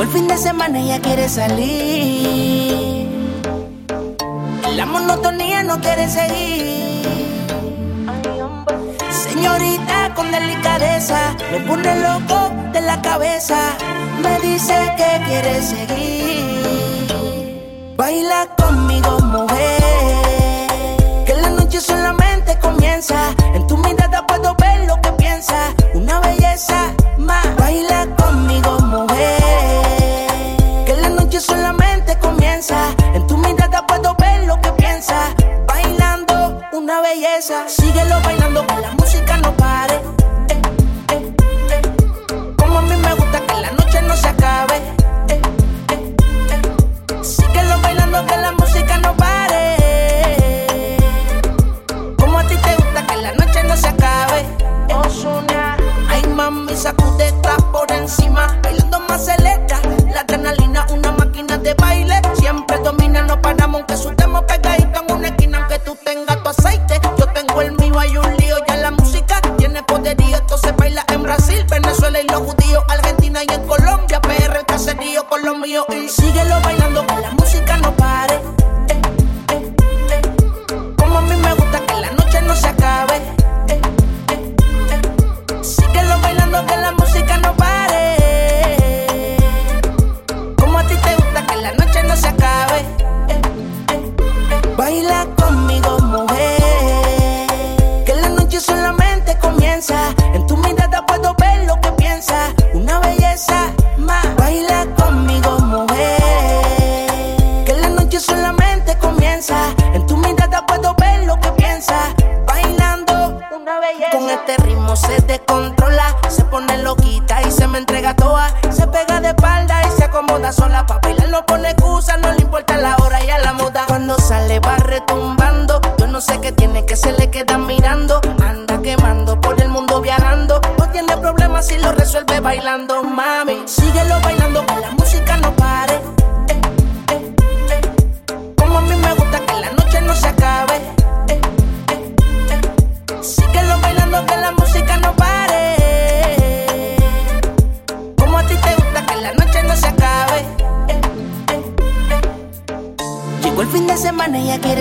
Llegó el fin de semana y ya quiere salir. La monotonía no quiere seguir. Señorita con delicadeza, me pone loco de la cabeza. Me dice que quiere seguir. Baila conmigo, mami sacude estás por encima. Bailando más celeta, la adrenalina, una máquina de baile. Siempre domina, no paramos aunque sudemos pegadito en una esquina. Aunque tú tengas tu aceite, yo tengo el mío, hay un lío. Ya la música tiene poderío, esto se baila en Brasil, Venezuela y los judíos, Argentina y en Colombia. PR, el caserío con los míos y sigue. Con este ritmo se descontrola, se pone loquita y se me entrega toa. Se pega de espalda y se acomoda sola. Pa' bailar no pone excusa, no le importa la hora y a la moda. Cuando sale va retumbando, yo no sé qué tiene que se le queda mirando. Anda quemando por el mundo viajando, no tiene problemas si lo resuelve bailando, mami. Síguelo bailando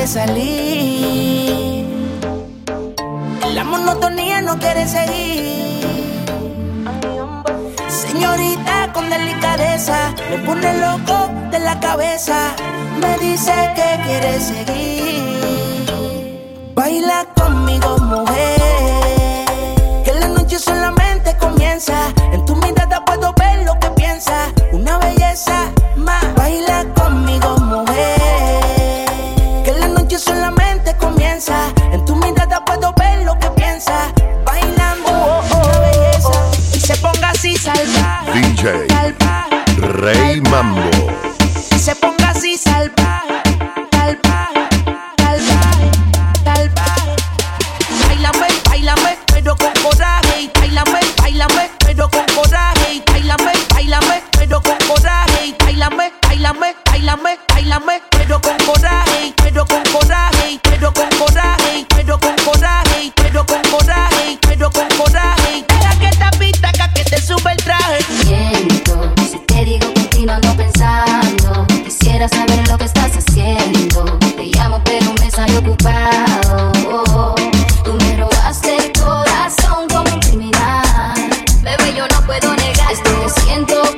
salir. La monotonía no quiere seguir. Señorita con delicadeza, me pone loco de la cabeza. Me dice que quiere seguir. siento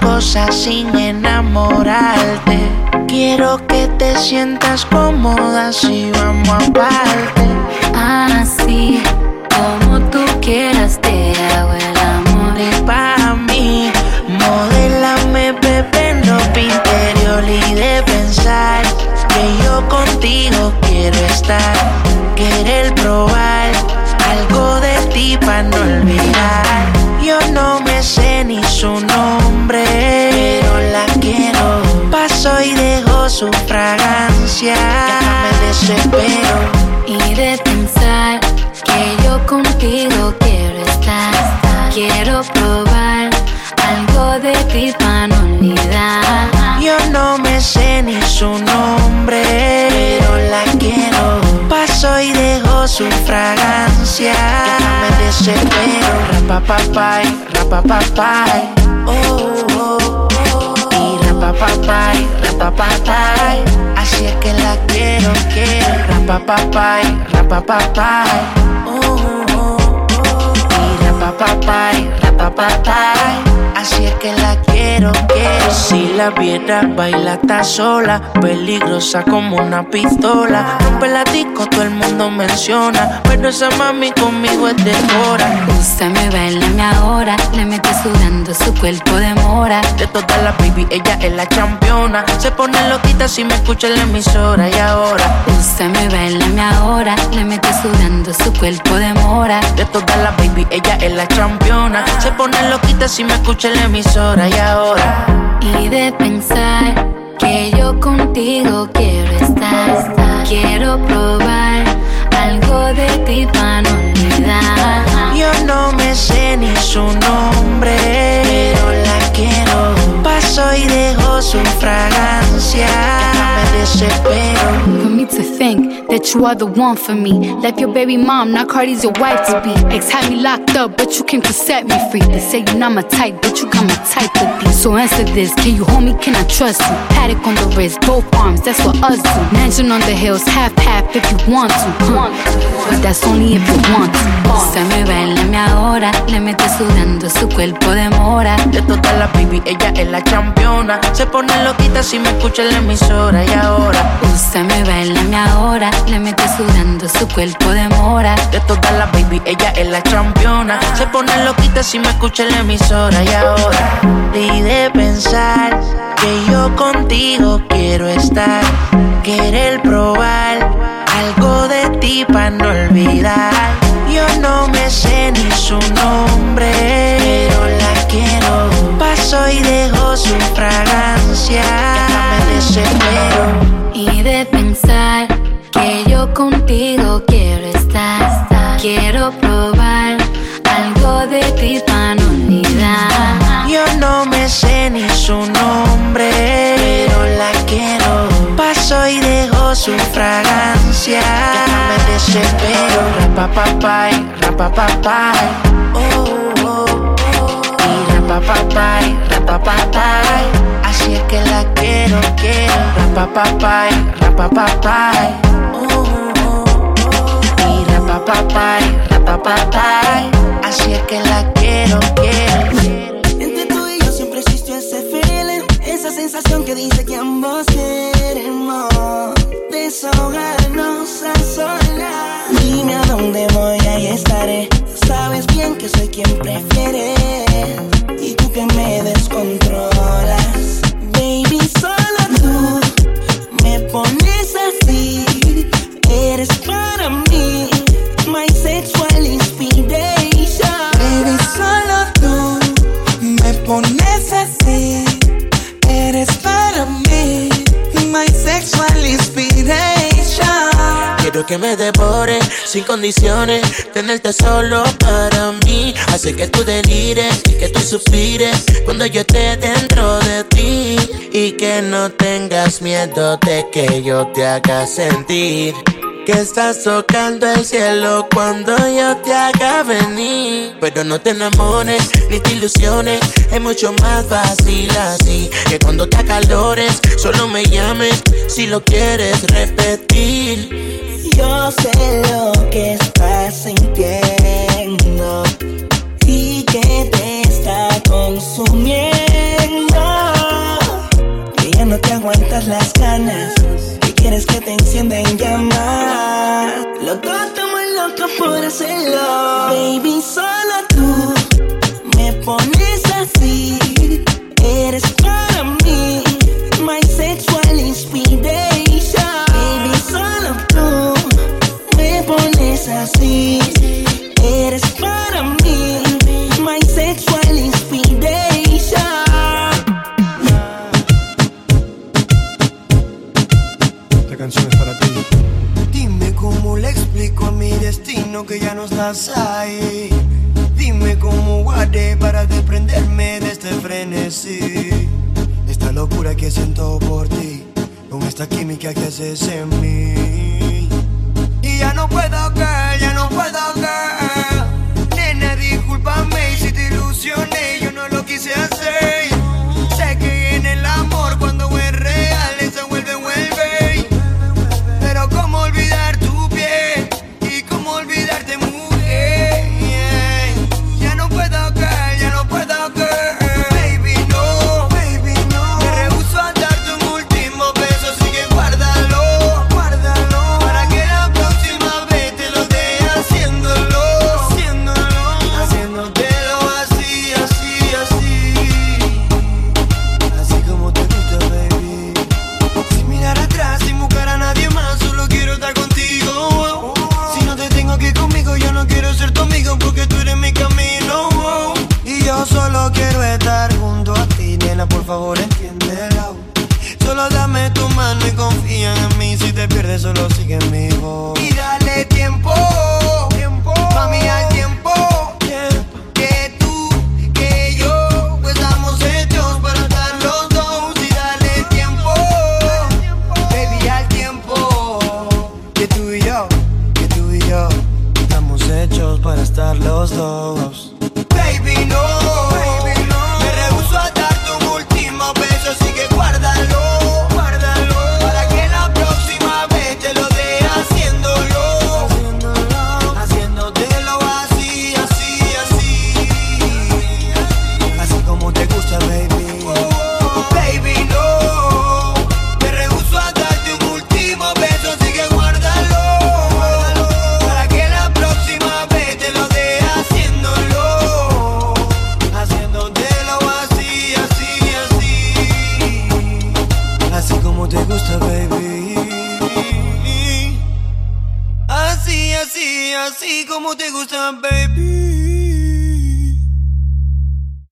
cosas sin enamorarte. Quiero que te sientas cómoda si vamos aparte. Así como tú quieras su fragancia. Ya no me desespero, rapapapay, rapapapay. Oh, oh, oh. Y rapapapay, rapapapay. Así es que la quiero, quiero. Rapapapay, rapapapay. Oh, oh, oh. Y rapapapay, rapapapay. Así es que la quiero, quiero. Si la viera, baila está sola, peligrosa como una pistola rompe la todo el mundo menciona. Pero esa mami conmigo es de hora. Úsame, bailame ahora. Le mete sudando su cuerpo de mora. De todas las baby, ella es la championa. Se pone loquita si me escucha en la emisora. Y ahora, úsame, bailame ahora. Le mete sudando su cuerpo de mora. De todas las baby, ella es la championa. Se pone loquita si me escucha en la emisora. Y ahora, y de pensar que yo contigo su nombre, pero la quiero. Paso y dejo su fragancia. Me desespero. me to think that you are the one for me. Left your baby mom, now Cardi's your wife to be. Ex had me locked up, but you came to set me free. They say you're not my type, but you got my type to be. So answer this, can you hold me? Can I trust you? Paddock on the wrist, both arms, that's what us do. Mansion on the hills, half half if you want to. Huh? But that's only if you want to. Se me bailame ahora, le mete sudando su cuerpo de mora. De toda la baby, ella es la championa. Se pone loquita si me escucha en la emisora y ahora. Usted me baila mi ahora, le mete sudando su cuerpo de mora. De todas las baby, ella es la campeona. Se pone loquita si me escucha en la emisora y ahora. Y de pensar que yo contigo quiero estar, querer probar algo de ti para no olvidar. Yo no me sé ni su nombre, pero la quiero. Paso y dejo su fragancia, me desespero. Y de que yo contigo quiero estar, quiero probar algo de ti no olvidar. Yo no me sé ni su nombre, pero la quiero. Paso y dejo su fragancia, me desespero. Rapapapai, rapapapai, oh, oh, oh. Y rapapapai, rapapapai. Así es que la quiero, quiero. Oh, oh. Y rapapapai, rapapapai. Así es que la quiero, quiero. Entre tú y yo siempre existió ese feeling, esa sensación que dice que ambos queremos desahogarnos a solas. Dime a dónde voy, ahí estaré. Sabes bien que soy quien prefiere Quiero que me devore sin condiciones, tenerte solo para mí. Hace que tú delires y que tú suspires cuando yo esté dentro de ti. Y que no tengas miedo de que yo te haga sentir. Que estás tocando el cielo cuando yo te haga venir. Pero no te enamores ni te ilusiones. Es mucho más fácil así. Que cuando te acalores, solo me llames si lo quieres repetir. Yo sé lo que estás sintiendo y que te está consumiendo. Que ya no te aguantas las ganas, que quieres que te encienda en llamas. Loco, estamos locos por hacerlo. Baby, solo tú me pones así. Eres para mí, my sexual inspiration. Baby, solo tú me pones así. Eres para mí, Dime cómo guardé para desprenderme de este frenesí. Esta locura que siento por ti, con esta química que haces en mí. Y ya no puedo,